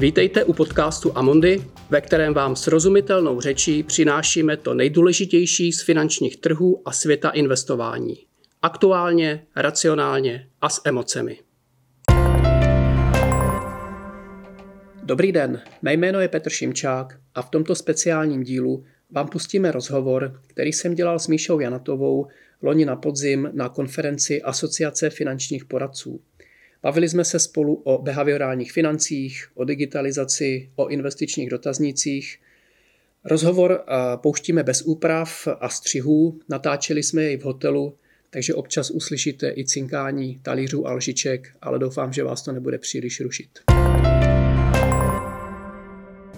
Vítejte u podcastu Amondy, ve kterém vám srozumitelnou řečí přinášíme to nejdůležitější z finančních trhů a světa investování. Aktuálně, racionálně a s emocemi. Dobrý den, mé jméno je Petr Šimčák a v tomto speciálním dílu vám pustíme rozhovor, který jsem dělal s Míšou Janatovou loni na podzim na konferenci Asociace finančních poradců. Bavili jsme se spolu o behaviorálních financích, o digitalizaci, o investičních dotaznících. Rozhovor pouštíme bez úprav a střihů, natáčeli jsme jej v hotelu, takže občas uslyšíte i cinkání talířů a lžiček, ale doufám, že vás to nebude příliš rušit.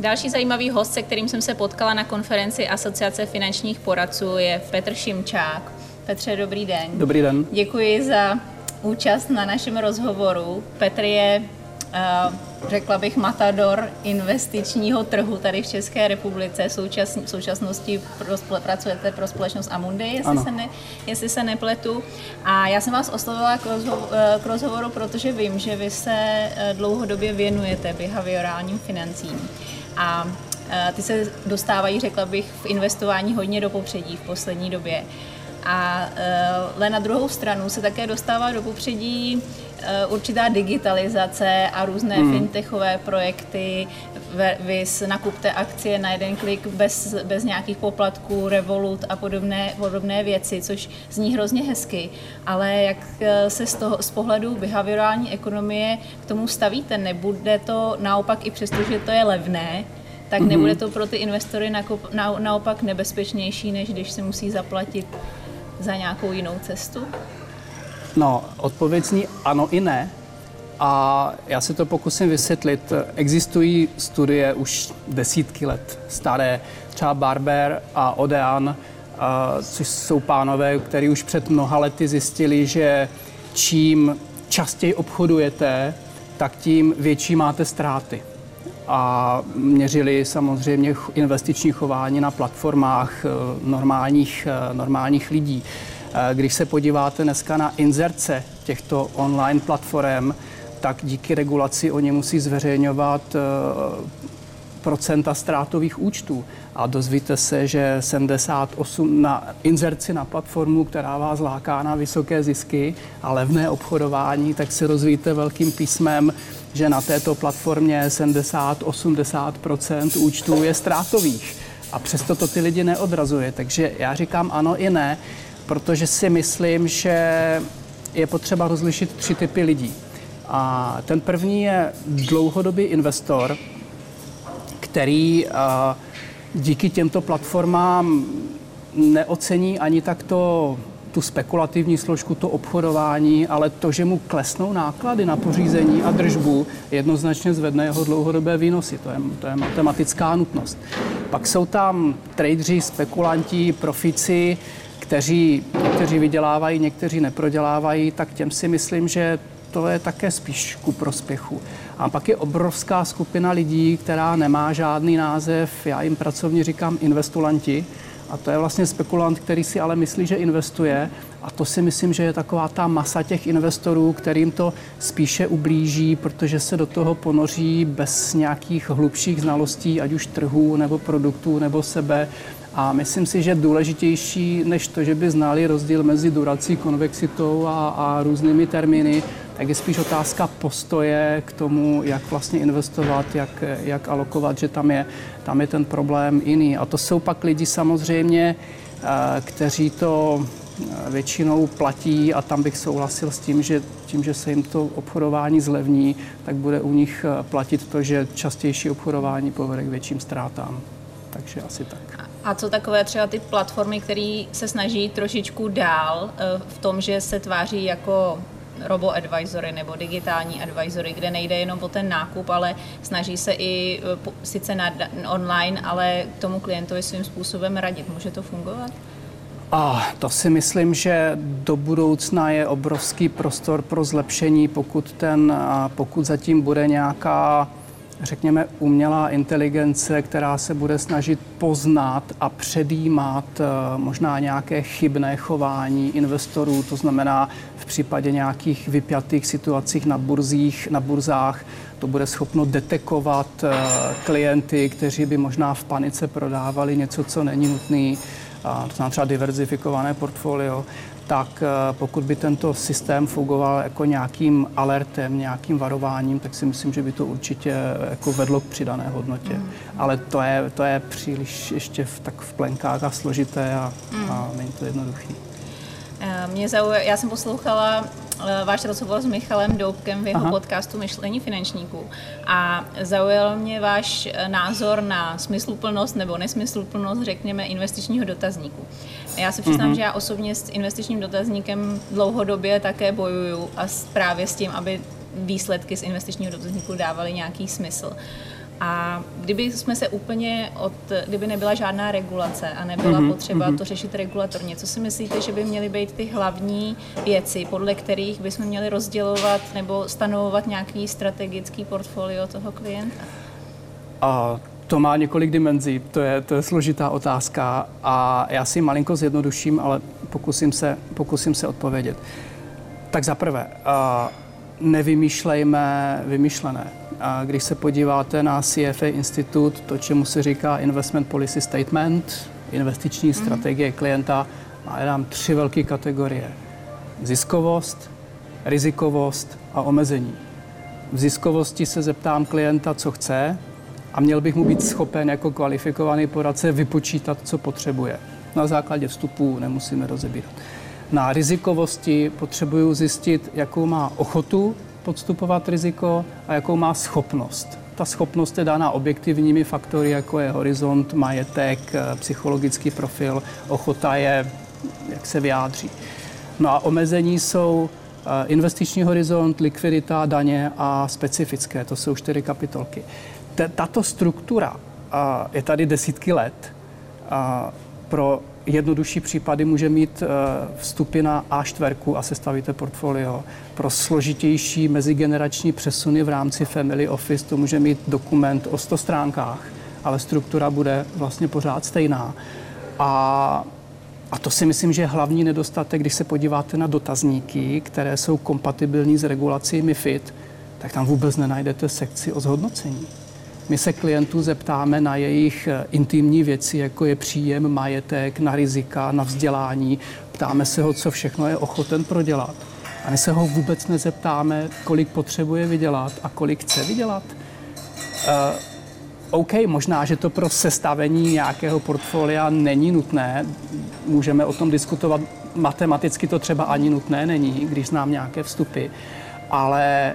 Další zajímavý host, se kterým jsem se potkala na konferenci Asociace finančních poradců, je Petr Šimčák. Petře, dobrý den. Dobrý den. Děkuji za účast na našem rozhovoru. Petr je, uh, řekla bych, matador investičního trhu tady v České republice. V současnosti pro, pracujete pro společnost Amundi, jestli se, ne, jestli se nepletu. A já jsem vás oslovila k, rozho- eh, k rozhovoru, protože vím, že vy se eh, dlouhodobě věnujete behaviorálním financím. A ty se dostávají, řekla bych, v investování hodně do popředí v poslední době. A ale na druhou stranu se také dostává do popředí určitá digitalizace a různé hmm. fintechové projekty, vys nakupte akcie na jeden klik bez, bez nějakých poplatků, Revolut a podobné, podobné věci, což zní hrozně hezky, ale jak se z, toho, z pohledu behaviorální ekonomie k tomu stavíte? Nebude to naopak i přesto, že to je levné, tak mm-hmm. nebude to pro ty investory naopak nebezpečnější, než když se musí zaplatit za nějakou jinou cestu? No, odpověď zní ano i ne. A já si to pokusím vysvětlit. Existují studie už desítky let staré, třeba Barber a Odean, což jsou pánové, kteří už před mnoha lety zjistili, že čím častěji obchodujete, tak tím větší máte ztráty a měřili samozřejmě investiční chování na platformách eh, normálních, eh, normálních lidí. Eh, když se podíváte dneska na inzerce těchto online platform, tak díky regulaci oni musí zveřejňovat procenta ztrátových účtů a dozvíte se, že 78 na inzerci na platformu, která vás láká na vysoké zisky a levné obchodování, tak si rozvíte velkým písmem, že na této platformě 70-80% účtů je ztrátových. A přesto to ty lidi neodrazuje. Takže já říkám ano i ne, protože si myslím, že je potřeba rozlišit tři typy lidí. A ten první je dlouhodobý investor, který díky těmto platformám neocení ani takto tu spekulativní složku, to obchodování, ale to, že mu klesnou náklady na pořízení a držbu, jednoznačně zvedne jeho dlouhodobé výnosy. To je, to je matematická nutnost. Pak jsou tam tradeři, spekulanti, profici, kteří, někteří vydělávají, někteří neprodělávají, tak těm si myslím, že to je také spíš ku prospěchu. A pak je obrovská skupina lidí, která nemá žádný název, já jim pracovně říkám investulanti, a to je vlastně spekulant, který si ale myslí, že investuje. A to si myslím, že je taková ta masa těch investorů, kterým to spíše ublíží, protože se do toho ponoří bez nějakých hlubších znalostí, ať už trhů, nebo produktů, nebo sebe. A myslím si, že důležitější než to, že by znali rozdíl mezi durací, konvexitou a, a různými termíny, tak je spíš otázka postoje k tomu, jak vlastně investovat, jak, jak alokovat, že tam je, tam je ten problém jiný. A to jsou pak lidi samozřejmě, eh, kteří to eh, většinou platí a tam bych souhlasil s tím, že tím, že se jim to obchodování zlevní, tak bude u nich eh, platit to, že častější obchodování povede k větším ztrátám. Takže asi tak. A co takové třeba ty platformy, které se snaží trošičku dál v tom, že se tváří jako robo-advisory nebo digitální advisory, kde nejde jenom o ten nákup, ale snaží se i eh, sice na, online, ale tomu klientovi svým způsobem radit. Může to fungovat? A to si myslím, že do budoucna je obrovský prostor pro zlepšení, pokud, ten, pokud zatím bude nějaká řekněme, umělá inteligence, která se bude snažit poznat a předjímat eh, možná nějaké chybné chování investorů, to znamená v případě nějakých vypjatých situacích na burzích, na burzách, to bude schopno detekovat eh, klienty, kteří by možná v panice prodávali něco, co není nutné, to znamená třeba diverzifikované portfolio, tak eh, pokud by tento systém fungoval jako nějakým alertem, nějakým varováním, tak si myslím, že by to určitě jako vedlo k přidané hodnotě. Mm. Ale to je, to je příliš ještě v, tak v plenkách a složité a, mm. a není to jednoduché. Eh, mě zaujalo, já jsem poslouchala eh, váš rozhovor s Michalem Doubkem v jeho Aha. podcastu Myšlení finančníků a zaujal mě váš názor na smysluplnost nebo nesmysluplnost, řekněme, investičního dotazníku. Já se přiznám, mm-hmm. že já osobně s investičním dotazníkem dlouhodobě také bojuju a právě s tím, aby výsledky z investičního dotazníku dávaly nějaký smysl. A kdyby jsme se úplně od, kdyby nebyla žádná regulace a nebyla mm-hmm. potřeba mm-hmm. to řešit regulatorně, co si myslíte, že by měly být ty hlavní věci, podle kterých bychom měli rozdělovat nebo stanovovat nějaký strategický portfolio toho klienta? A to má několik dimenzí, to je, to je složitá otázka a já si malinko zjednoduším, ale pokusím se, pokusím se odpovědět. Tak za prvé, nevymýšlejme vymyšlené. Když se podíváte na CFA Institut, to, čemu se říká Investment Policy Statement, investiční mm. strategie klienta, má tam tři velké kategorie. Ziskovost, rizikovost a omezení. V ziskovosti se zeptám klienta, co chce, a měl bych mu být schopen jako kvalifikovaný poradce vypočítat, co potřebuje. Na základě vstupu nemusíme rozebírat. Na rizikovosti potřebuju zjistit, jakou má ochotu podstupovat riziko a jakou má schopnost. Ta schopnost je dána objektivními faktory, jako je horizont, majetek, psychologický profil, ochota je, jak se vyjádří. No a omezení jsou eh, investiční horizont, likvidita, daně a specifické. To jsou čtyři kapitolky tato struktura je tady desítky let. Pro jednodušší případy může mít e, vstupy na A4 a sestavíte portfolio. Pro složitější mezigenerační přesuny v rámci Family Office to může mít dokument o 100 stránkách, ale struktura bude vlastně pořád stejná. A a to si myslím, že je hlavní nedostatek, když se podíváte na dotazníky, které jsou kompatibilní s regulací MIFID, tak tam vůbec nenajdete sekci o zhodnocení. My se klientů zeptáme na jejich eh, intimní věci, jako je příjem, majetek, na rizika, na vzdělání. Ptáme se ho, co všechno je ochoten prodělat. A my se ho vůbec nezeptáme, kolik potřebuje vydělat a kolik chce vydělat. Uh, OK, možná, že to pro sestavení nějakého portfolia není nutné. Můžeme o tom diskutovat. Matematicky to třeba ani nutné není, když znám nějaké vstupy. Ale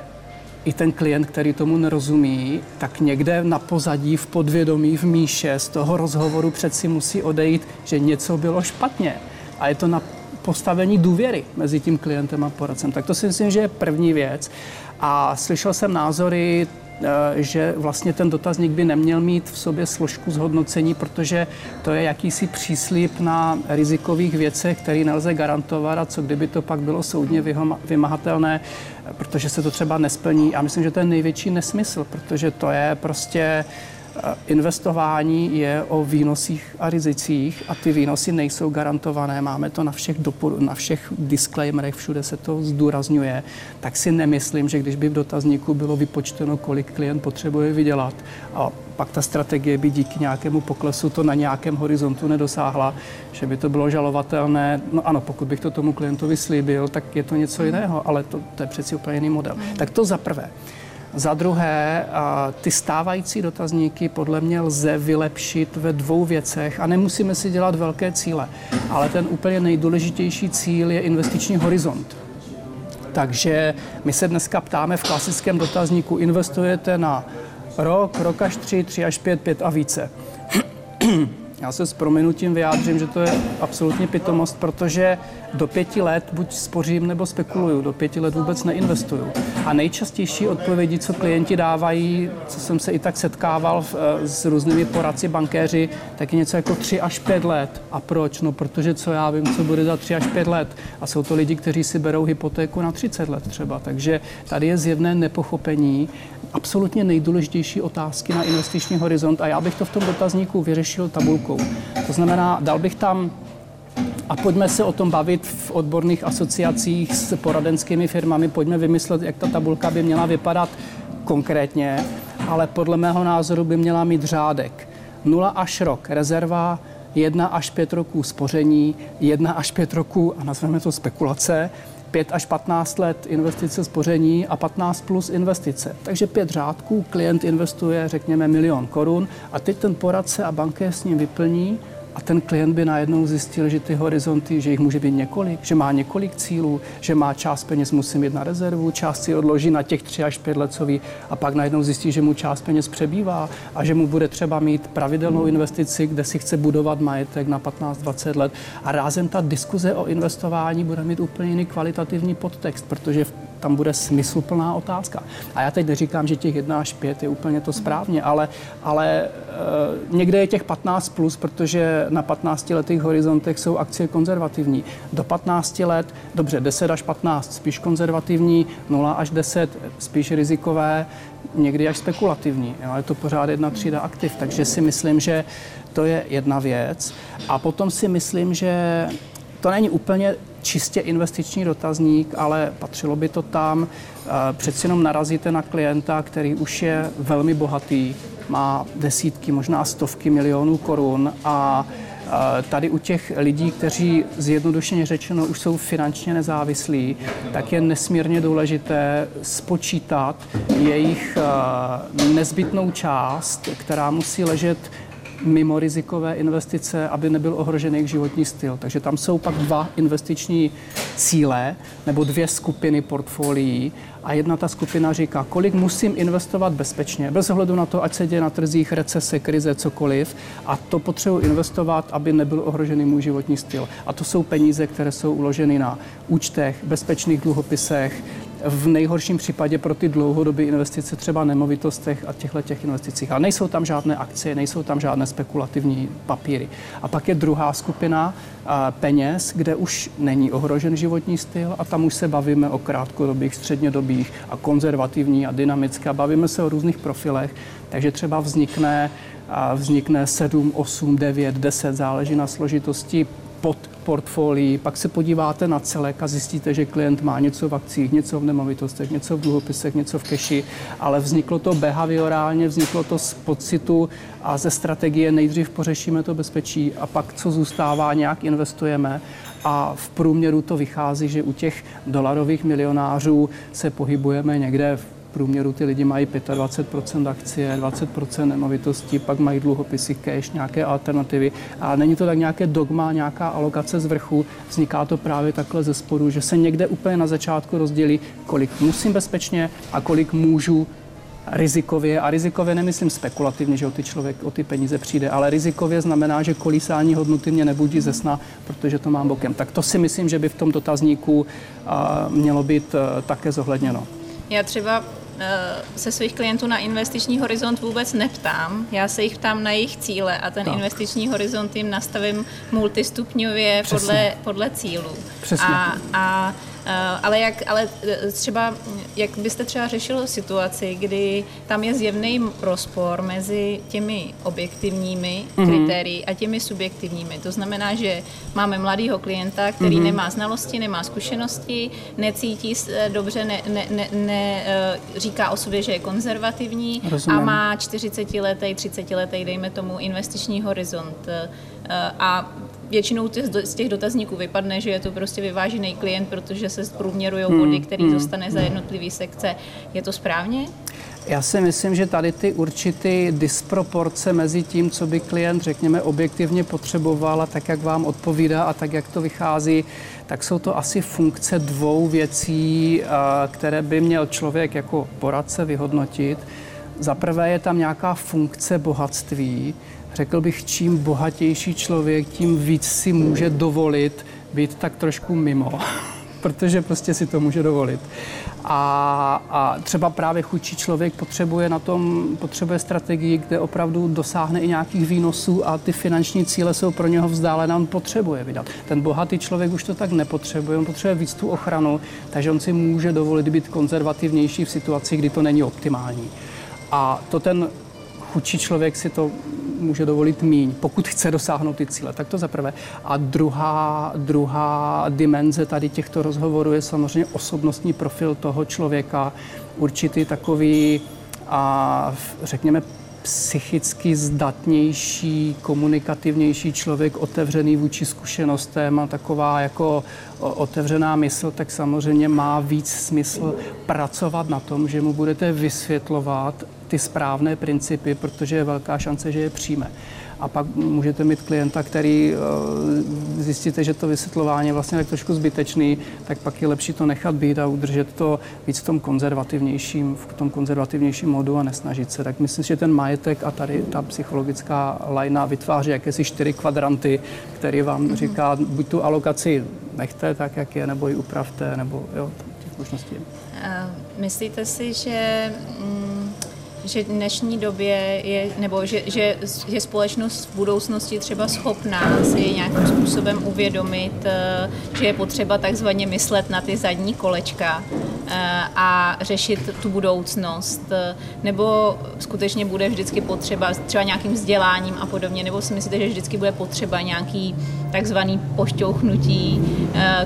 i ten klient, který tomu nerozumí, tak někde na pozadí, v podvědomí, v míše z toho rozhovoru přeci musí odejít, že něco bylo špatně. A je to na postavení důvěry mezi tím klientem a poradcem. Tak to si myslím, že je první věc. A slyšel jsem názory že vlastně ten dotazník by neměl mít v sobě složku zhodnocení, protože to je jakýsi příslip na rizikových věcech, který nelze garantovat a co kdyby to pak bylo soudně vymahatelné, protože se to třeba nesplní. A myslím, že to je největší nesmysl, protože to je prostě Eh, investování je o výnosích a rizicích a ty výnosy nejsou garantované. Máme to na všech, dopor- na všech disclaimerech, všude se to zdůrazňuje. Tak si nemyslím, že když by v dotazníku bylo vypočteno, kolik klient potřebuje vydělat a pak ta strategie by díky nějakému poklesu to na nějakém horizontu nedosáhla, že by to bylo žalovatelné. No ano, pokud bych to tomu klientovi slíbil, tak je to něco jiného, ale to, to je přeci úplně jiný model. Tak to za prvé. Za druhé, ty stávající dotazníky podle mě lze vylepšit ve dvou věcech a nemusíme si dělat velké cíle, ale ten úplně nejdůležitější cíl je investiční horizont. Takže my se dneska ptáme v klasickém dotazníku, investujete na rok, rok až tři, tři až pět, pět a více. Já se s prominutím vyjádřím, že to je absolutně pitomost, protože do pěti let buď spořím nebo spekuluju, do pěti let vůbec neinvestuju. A nejčastější odpovědi, co klienti dávají, co jsem se i tak setkával v, eh, s různými poradci bankéři, tak je něco jako tři až pět let. A proč? No protože co já vím, co bude za tři až pět let. A jsou to lidi, kteří si berou hypotéku na 30 let třeba. Takže tady je zjevné nepochopení absolutně nejdůležitější otázky na investiční horizont a já bych to v tom dotazníku vyřešil tabulkou. To znamená, dal bych tam a pojďme se o tom bavit v odborných asociacích s poradenskými firmami, pojďme vymyslet, jak ta tabulka by měla vypadat konkrétně, ale podle mého názoru by měla mít řádek. 0 až rok rezerva, 1 až 5 roků spoření, 1 až 5 roků, a nazveme to spekulace, 5 až 15 let investice spoření a 15 plus investice. Takže pět řádků, klient investuje, řekněme, milion korun a teď ten poradce a bankér s ním vyplní a ten klient by najednou zjistil, že ty horizonty, že jich může být několik, že má několik cílů, že má část peněz musí mít na rezervu, část si odloží na těch tři až pět let, co ví, a pak najednou zjistí, že mu část peněz přebývá a že mu bude třeba mít pravidelnou investici, kde si chce budovat majetek na 15-20 let. A rázem ta diskuze o investování bude mít úplně jiný kvalitativní podtext, protože v tam bude smysluplná otázka. A já teď neříkám, že těch 1 až 5 je úplně to správně, ale, ale e, někde je těch 15 plus, protože na 15 letých horizontech jsou akcie konzervativní. Do 15 let, dobře, 10 až 15 spíš konzervativní, 0 až 10 spíš rizikové, někdy až spekulativní. Jo, je to pořád jedna třída aktiv, takže si myslím, že to je jedna věc. A potom si myslím, že to není úplně čistě investiční dotazník, ale patřilo by to tam. Eh, přeci jenom narazíte na klienta, který už je velmi bohatý, má desítky, možná stovky milionů korun a eh, Tady u těch lidí, kteří zjednodušeně řečeno už jsou finančně nezávislí, tak je nesmírně důležité spočítat jejich eh, nezbytnou část, která musí ležet mimo rizikové investice, aby nebyl ohrožen jejich životní styl. Takže tam jsou pak dva investiční cíle nebo dvě skupiny portfolií a jedna ta skupina říká, kolik musím investovat bezpečně, bez ohledu na to, ať se děje na trzích recese, krize, cokoliv, a to potřebuji investovat, aby nebyl ohrožený můj životní styl. A to jsou peníze, které jsou uloženy na účtech, bezpečných dluhopisech, v nejhorším případě pro ty dlouhodobé investice třeba nemovitostech a těchto těch investicích. A nejsou tam žádné akcie, nejsou tam žádné spekulativní papíry. A pak je druhá skupina peněz, kde už není ohrožen životní styl a tam už se bavíme o krátkodobých, střednědobých a konzervativní a dynamické. A bavíme se o různých profilech, takže třeba vznikne vznikne 7, 8, 9, 10, záleží na složitosti pod portfolií, pak se podíváte na celek a zjistíte, že klient má něco v akcích, něco v nemovitostech, něco v dluhopisech, něco v keši, ale vzniklo to behaviorálně, vzniklo to z pocitu a ze strategie nejdřív pořešíme to bezpečí a pak, co zůstává, nějak investujeme. A v průměru to vychází, že u těch dolarových milionářů se pohybujeme někde v průměru ty lidi mají 25% akcie, 20% nemovitostí, pak mají dluhopisy, cash, nějaké alternativy. A není to tak nějaké dogma, nějaká alokace z vrchu, vzniká to právě takhle ze spodu, že se někde úplně na začátku rozdělí, kolik musím bezpečně a kolik můžu rizikově, a rizikově nemyslím spekulativně, že o ty člověk o ty peníze přijde, ale rizikově znamená, že kolísání hodnoty mě nebudí ze sna, protože to mám bokem. Tak to si myslím, že by v tom dotazníku mělo být e, také zohledněno. Já třeba se svých klientů na investiční horizont vůbec neptám. Já se jich ptám na jejich cíle a ten tak. investiční horizont jim nastavím multistupňově podle, podle cílů. Přesně. A, a Eh, ale, jak, ale eh, třeba, jak byste třeba řešil situaci, kdy tam je zjevný rozpor mezi těmi objektivní mm-hmm. kritérii a těmi subjektivními. To znamená, že máme mladého klienta, který mm-hmm. nemá znalosti, nemá zkušenosti, necítí se dobře, ne, ne, ne, ne, eh, říká o sobě, že je konzervativní Rozumím. a má 40 letý, 30 letý, dejme tomu, investiční horizont. A většinou z těch dotazníků vypadne, že je to prostě vyvážený klient, protože se zprůměrují hmm, body, který hmm, dostane za jednotlivý sekce. Je to správně? Já si myslím, že tady ty určité disproporce mezi tím, co by klient, řekněme, objektivně potřeboval a tak, jak vám odpovídá a tak, jak to vychází, tak jsou to asi funkce dvou věcí, které by měl člověk jako poradce vyhodnotit. Za prvé je tam nějaká funkce bohatství, řekl bych, čím bohatější člověk, tím víc si může dovolit být tak trošku mimo, protože prostě si to může dovolit. A, a třeba právě chudší člověk potřebuje na tom, potřebuje strategii, kde opravdu dosáhne i nějakých výnosů a ty finanční cíle jsou pro něho vzdálené, on potřebuje vydat. Ten bohatý člověk už to tak nepotřebuje, on potřebuje víc tu ochranu, takže on si může dovolit být konzervativnější v situaci, kdy to není optimální. A to ten chudší člověk si to může dovolit míň, pokud chce dosáhnout ty cíle. Tak to za prvé. A druhá, druhá dimenze tady těchto rozhovorů je samozřejmě osobnostní profil toho člověka, určitý takový a řekněme psychicky zdatnější, komunikativnější člověk, otevřený vůči zkušenostem a taková jako otevřená mysl, tak samozřejmě má víc smysl pracovat na tom, že mu budete vysvětlovat ty správné principy, protože je velká šance, že je přijme a pak můžete mít klienta, který eh, zjistíte, že to vysvětlování je vlastně tak trošku zbytečný, tak pak je lepší to nechat být a udržet to víc v tom konzervativnějším, v tom konzervativnějším modu a nesnažit se. Tak myslím, že ten majetek a tady ta psychologická lajna vytváří jakési čtyři kvadranty, který vám mm-hmm. říká, buď tu alokaci nechte tak, jak je, nebo ji upravte, nebo jo, těch možností. Myslíte si, že mm, že v dnešní době je, nebo že, že, že společnost v budoucnosti třeba schopná si nějakým způsobem uvědomit, eh, že je potřeba takzvaně myslet na ty zadní kolečka a řešit tu budoucnost, eh, nebo skutečně bude vždycky potřeba třeba nějakým vzděláním a podobně, nebo si myslíte, že vždycky bude potřeba nějaký takzvaný pošťouchnutí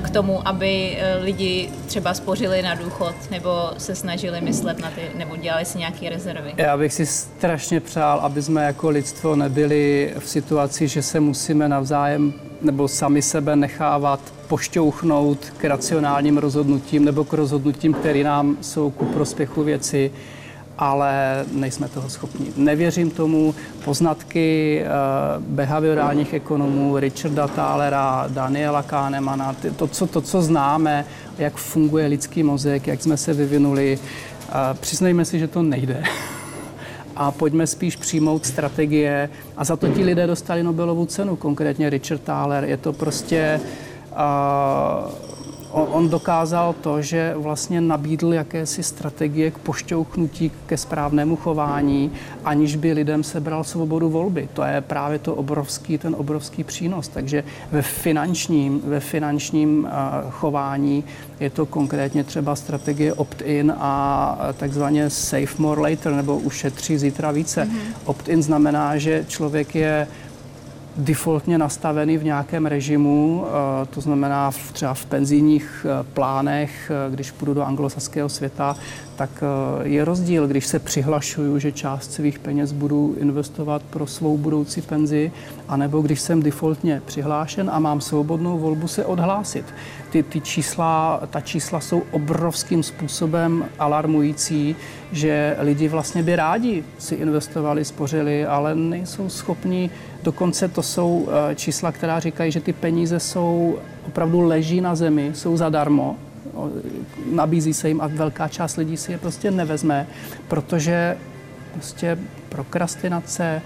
k tomu, aby lidi třeba spořili na důchod, nebo se snažili myslet na ty, nebo dělali si nějaké rezervy? Já bych si strašně přál, aby jsme jako lidstvo nebyli v situaci, že se musíme navzájem nebo sami sebe nechávat pošťouchnout k racionálním rozhodnutím nebo k rozhodnutím, které nám jsou ku prospěchu věci, ale nejsme toho schopni. Nevěřím tomu. Poznatky uh, behaviorálních ekonomů Richarda Thalera, Daniela Kahnemana, to co, to, co známe, jak funguje lidský mozek, jak jsme se vyvinuli, uh, přiznejme si, že to nejde. a pojďme spíš přijmout strategie. A za to ti lidé dostali Nobelovu cenu, konkrétně Richard Thaler. Je to prostě uh, on dokázal to, že vlastně nabídl jakési strategie k pošťouchnutí ke správnému chování, aniž by lidem sebral svobodu volby. To je právě to obrovský, ten obrovský přínos. Takže ve finančním, ve finančním chování je to konkrétně třeba strategie opt-in a takzvaně save more later, nebo ušetří zítra více. Mm-hmm. Opt-in znamená, že člověk je defaultně nastavený v nějakém režimu, eh, to znamená třeba v penzijních eh, plánech, eh, když půjdu do anglosaského světa, tak je rozdíl, když se přihlašuju, že část svých peněz budu investovat pro svou budoucí penzi, anebo když jsem defaultně přihlášen a mám svobodnou volbu se odhlásit. Ty, ty čísla, ta čísla jsou obrovským způsobem alarmující, že lidi vlastně by rádi si investovali, spořili, ale nejsou schopni Dokonce to jsou eh, čísla, která říkají, že ty peníze jsou opravdu leží na zemi, jsou zadarmo, nabízí se jim a velká část lidí si je prostě nevezme, protože prostě prokrastinace,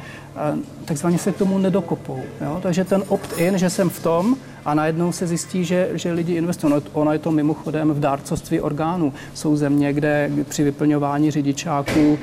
takzvaně se k tomu nedokopou. Jo? Takže ten opt-in, že jsem v tom a najednou se zjistí, že, že lidi investují. No, ono je to mimochodem v dárcovství orgánů. Jsou země, kde při vyplňování řidičáků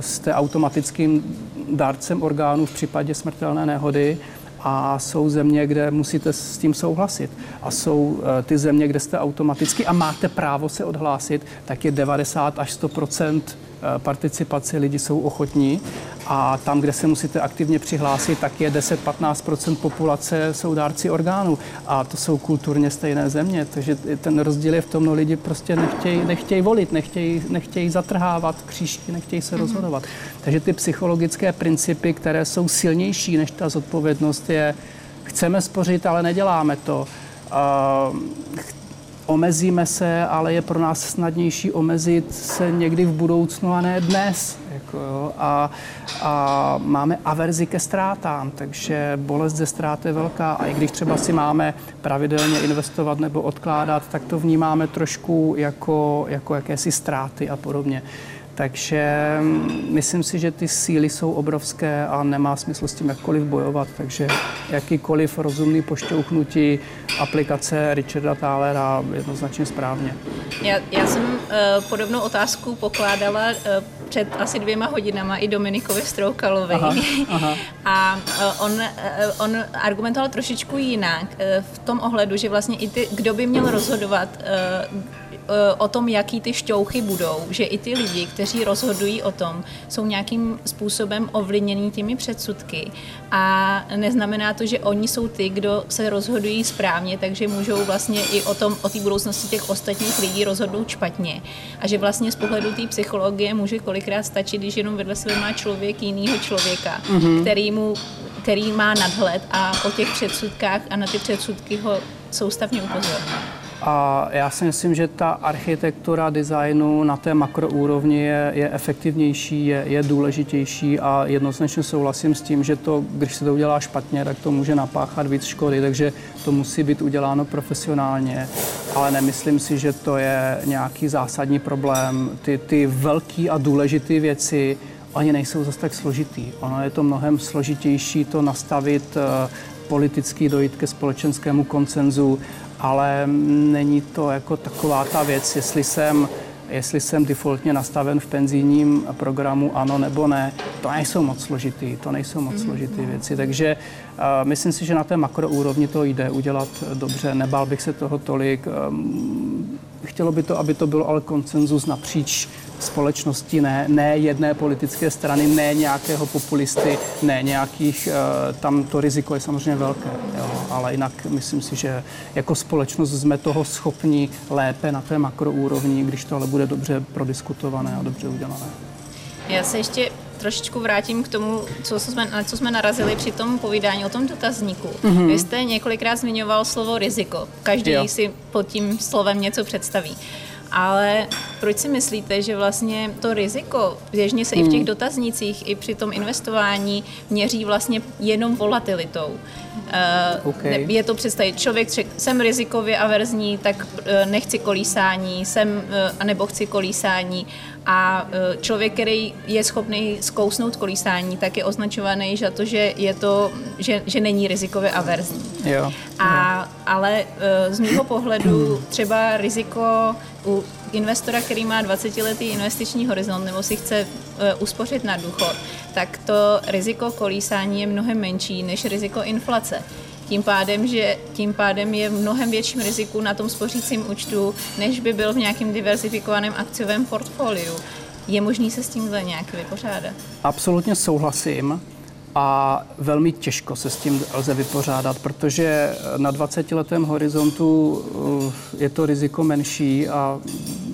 jste automatickým dárcem orgánů v případě smrtelné nehody a jsou země, kde musíte s tím souhlasit. A jsou uh, ty země, kde jste automaticky a máte právo se odhlásit, tak je 90 až 100 Eh, participaci, lidi jsou ochotní a tam, kde se musíte aktivně přihlásit, tak je 10-15% populace jsou dárci orgánů a to jsou kulturně stejné země, takže ten rozdíl je v tom, no lidi prostě nechtějí, nechtějí volit, nechtějí, nechtějí zatrhávat křížky, nechtějí se mm-hmm. rozhodovat. Takže ty psychologické principy, které jsou silnější než ta zodpovědnost, je chceme spořit, ale neděláme to. Uh, omezíme se, ale je pro nás snadnější omezit se někdy v budoucnu a ne dnes. Jako jo. A, a máme averzi ke ztrátám, takže bolest ze ztráty je velká. A i když třeba si máme pravidelně investovat nebo odkládat, tak to vnímáme trošku jako, jako jakési ztráty a podobně. Takže mm, myslím si, že ty síly jsou obrovské a nemá smysl s tím jakkoliv bojovat. Takže jakýkoliv rozumný pošťouchnutí aplikace Richarda Thalera jednoznačně správně. Já, já jsem uh, podobnou otázku pokládala uh, před asi dvěma hodinama i Dominikovi Stroukalovi. Aha, aha. A uh, on, uh, on argumentoval trošičku jinak uh, v tom ohledu, že vlastně i ty, kdo by měl rozhodovat uh, o tom, jaký ty šťouchy budou, že i ty lidi, kteří rozhodují o tom, jsou nějakým způsobem ovlivnění těmi předsudky a neznamená to, že oni jsou ty, kdo se rozhodují správně, takže můžou vlastně i o tom, o té budoucnosti těch ostatních lidí rozhodnout špatně. A že vlastně z pohledu té psychologie může kolikrát stačit, když jenom vedle sebe má člověk jiného člověka, mm-hmm. který mu který má nadhled a o těch předsudkách a na ty předsudky ho soustavně upozorní. A já si myslím, že ta architektura designu na té makroúrovni je, je efektivnější, je, je důležitější a jednoznačně souhlasím s tím, že to, když se to udělá špatně, tak to může napáchat víc škody, takže to musí být uděláno profesionálně, ale nemyslím si, že to je nějaký zásadní problém. Ty, ty velké a důležité věci oni nejsou zase tak složitý. Ono je to mnohem složitější to nastavit eh, politicky dojít ke společenskému koncenzu, ale není to jako taková ta věc, jestli jsem jestli jsem defaultně nastaven v penzijním programu ano nebo ne, to nejsou moc složitý, to nejsou moc složitý věci. Takže uh, myslím si, že na té makroúrovni to jde udělat dobře, nebál bych se toho tolik. Um, chtělo by to, aby to bylo ale koncenzus napříč společnosti, ne, ne jedné politické strany, ne nějakého populisty, ne nějakých, eh, tam to riziko je samozřejmě velké, jo, ale jinak myslím si, že jako společnost jsme toho schopni lépe na té makroúrovni, když to ale bude dobře prodiskutované a dobře udělané. Já se ještě trošičku vrátím k tomu, co jsme, na co jsme narazili při tom povídání o tom dotazníku. Mm-hmm. Vy jste několikrát zmiňoval slovo riziko. Každý jo. si pod tím slovem něco představí. Ale proč si myslíte, že vlastně to riziko běžně se hmm. i v těch hmm. dotaznicích, i při tom investování měří vlastně jenom volatilitou? Uh, okay. Je to představit, člověk řekl, jsem rizikově averzní, tak uh, nechci kolísání, jsem, uh, anebo chci kolísání a člověk, který je schopný zkousnout kolísání, tak je označovaný za to, že, je to, že, že není rizikově averzní. Jo. A, ale z mého pohledu třeba riziko u investora, který má 20-letý investiční horizont nebo si chce uspořit na důchod, tak to riziko kolísání je mnohem menší než riziko inflace. Tím pádem, že tím pádem je v mnohem větším riziku na tom spořícím účtu, než by byl v nějakém diversifikovaném akciovém portfoliu. Je možný se s tímhle nějak vypořádat? Absolutně souhlasím a velmi těžko se s tím lze vypořádat, protože na 20-letém horizontu eh, je to riziko menší a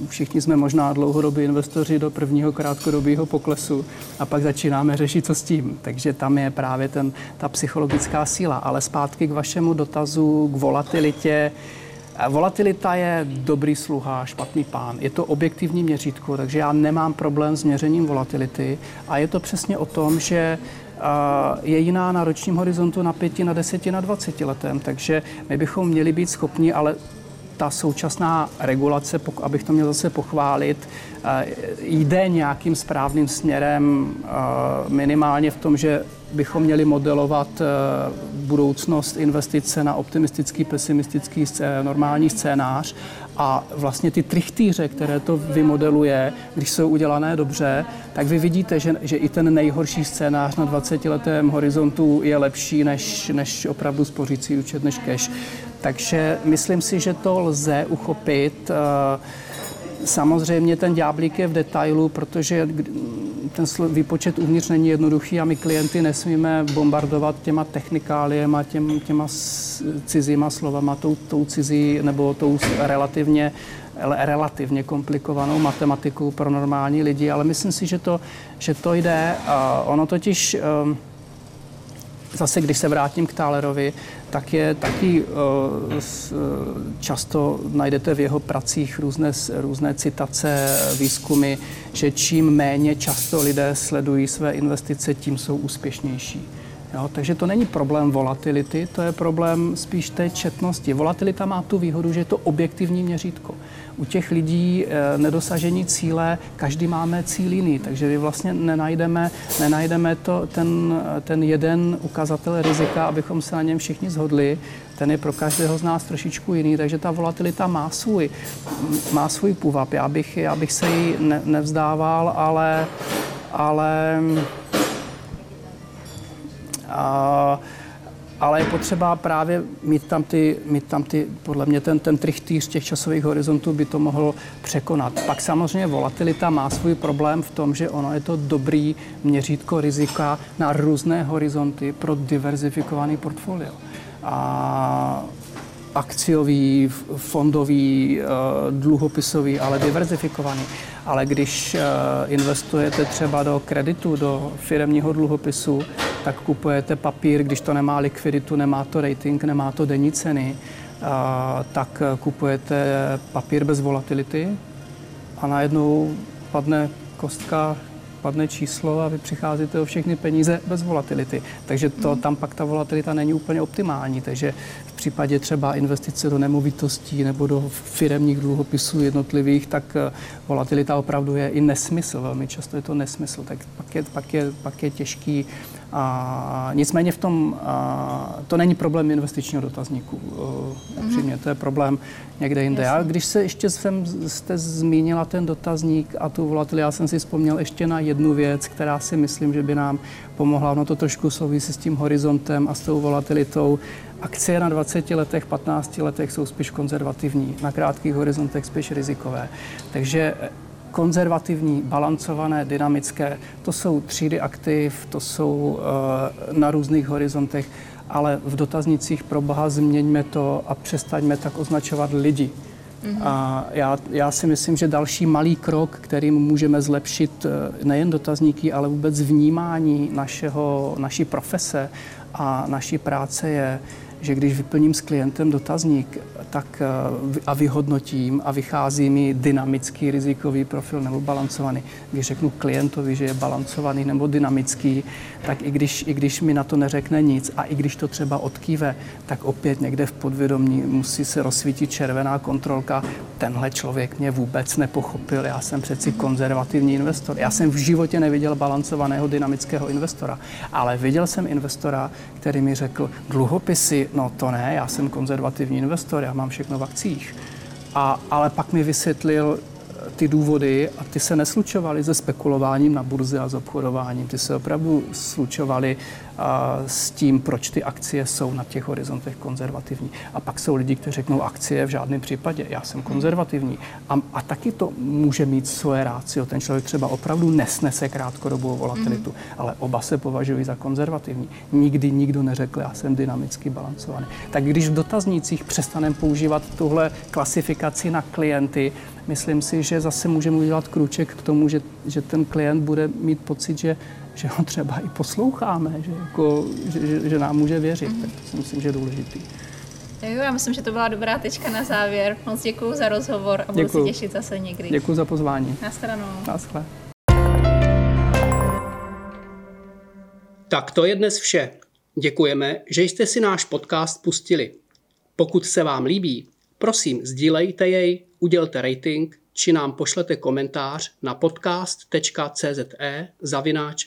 všichni jsme možná dlouhodobí investoři do prvního krátkodobého poklesu a pak začínáme řešit, co s tím. Takže tam je právě ten, ta psychologická síla. Ale zpátky k vašemu dotazu, k volatilitě. Volatilita je dobrý sluha, špatný pán. Je to objektivní měřítko, takže já nemám problém s měřením volatility a je to přesně o tom, že je jiná na ročním horizontu na pěti, na deseti, na dvaceti letem. Takže my bychom měli být schopni, ale ta současná regulace, abych to měl zase pochválit, eh, jde nějakým správným směrem eh, minimálně v tom, že bychom měli modelovat eh, budoucnost investice na optimistický, pesimistický, normální scénář a vlastně ty trichtýře, které to vymodeluje, když jsou udělané dobře, tak vy vidíte, že, že i ten nejhorší scénář na 20-letém horizontu je lepší než, než opravdu spořící účet, než cash. Takže myslím si, že to lze uchopit. Eh, samozřejmě ten ďáblík je v detailu, protože ten výpočet uvnitř není jednoduchý a my klienty nesmíme bombardovat těma technikáliema, těm, těma cizíma slovama, tou, tou cizí nebo tou relativně relativně komplikovanou matematiku pro normální lidi, ale myslím si, že to, že to jde. Ono totiž ehm, zase, když se vrátím k Tálerovi, tak je taky eh, často najdete v jeho pracích různé, různé citace, výzkumy, že čím méně často lidé sledují své investice, tím jsou úspěšnější. Jo, takže to není problém volatility, to je problém spíš té četnosti. Volatilita má tu výhodu, že je to objektivní měřítko. U těch lidí e, nedosažení cíle, každý máme cíl jiný, takže vy vlastně nenajdeme, nenajdeme to, ten, ten jeden ukazatel rizika, abychom se na něm všichni zhodli. Ten je pro každého z nás trošičku jiný, takže ta volatilita má svůj, má svůj půvab. Já bych, já bych se jí ne, nevzdával, ale, ale ale je potřeba právě mít tam ty, mít tam ty podle mě ten, ten trichtýř těch časových horizontů by to mohl překonat. Pak samozřejmě volatilita má svůj problém v tom, že ono je to dobrý měřítko rizika na různé horizonty pro diverzifikovaný portfolio. A akciový, fondový, eh, dluhopisový, ale diverzifikovaný. Ale když eh, investujete třeba do kreditu, do firmního dluhopisu, tak kupujete papír, když to nemá likviditu, nemá to rating, nemá to denní ceny, eh, tak kupujete papír bez volatility a najednou padne kostka padne číslo a vy přicházíte o všechny peníze bez volatility. Takže to, tam pak ta volatilita není úplně optimální. Takže v případě třeba investice do nemovitostí nebo do firemních dluhopisů jednotlivých, tak eh, volatilita opravdu je i nesmysl. Velmi často je to nesmysl. Tak pak je, pak je, pak je těžký a nicméně v tom, a, to není problém investičního dotazníku. Mhm. Upřímně, to je problém někde jinde. A když se ještě jsem, jste zmínila ten dotazník a tu volatilitu, já jsem si vzpomněl ještě na jednu věc, která si myslím, že by nám pomohla. Ono to trošku souvisí s tím horizontem a s tou volatilitou. Akcie na 20 letech, 15 letech jsou spíš konzervativní, na krátkých horizontech spíš rizikové. Takže konzervativní, balancované, dynamické. To jsou třídy aktiv, to jsou uh, na různých horizontech, ale v dotaznicích pro boha změňme to a přestaňme tak označovat lidi. Mm-hmm. A já, já si myslím, že další malý krok, kterým můžeme zlepšit eh, nejen dotazníky, ale vůbec vnímání našeho, naší profese a naší práce je, že když vyplním s klientem dotazník tak eh, a vyhodnotím a vychází mi dynamický rizikový profil nebo balancovaný. Když řeknu klientovi, že je balancovaný nebo dynamický, tak i když, i když mi na to neřekne nic a i když to třeba odkýve, tak opět někde v podvědomí musí se rozsvítit červená kontrolka. Tenhle člověk mě vůbec nepochopil, já jsem přeci konzervativní investor. Já jsem v životě neviděl balancovaného dynamického investora, ale viděl jsem investora, který mi řekl, dluhopisy, no to ne, já jsem konzervativní investor, já mám všechno v akcích. A, ale pak mi vysvětlil eh, ty důvody a ty se neslučovaly se spekulováním na burze a s obchodováním. Ty se opravdu slučovaly s tím, proč ty akcie jsou na těch horizontech konzervativní. A pak jsou lidi, kteří řeknou, akcie v žádném případě, já jsem konzervativní. A, a taky to může mít svoje rácio. Ten člověk třeba opravdu nesnese krátkodobou volatilitu, mm. ale oba se považují za konzervativní. Nikdy nikdo neřekl, já jsem dynamicky balancovaný. Tak když v dotaznících přestaneme používat tuhle klasifikaci na klienty, myslím si, že zase můžeme udělat kruček k tomu, že, že ten klient bude mít pocit, že že ho třeba i posloucháme, že, jako, že, že, že nám může věřit. Mm-hmm. Tak to si myslím, že je důležitý. Jo, já myslím, že to byla dobrá tečka na závěr. Moc děkuji za rozhovor a budu děkuju. se těšit zase někdy. Děkuji za pozvání. Na stranu. Naschle. Tak to je dnes vše. Děkujeme, že jste si náš podcast pustili. Pokud se vám líbí, prosím, sdílejte jej, udělte rating či nám pošlete komentář na podcast.cze zavináč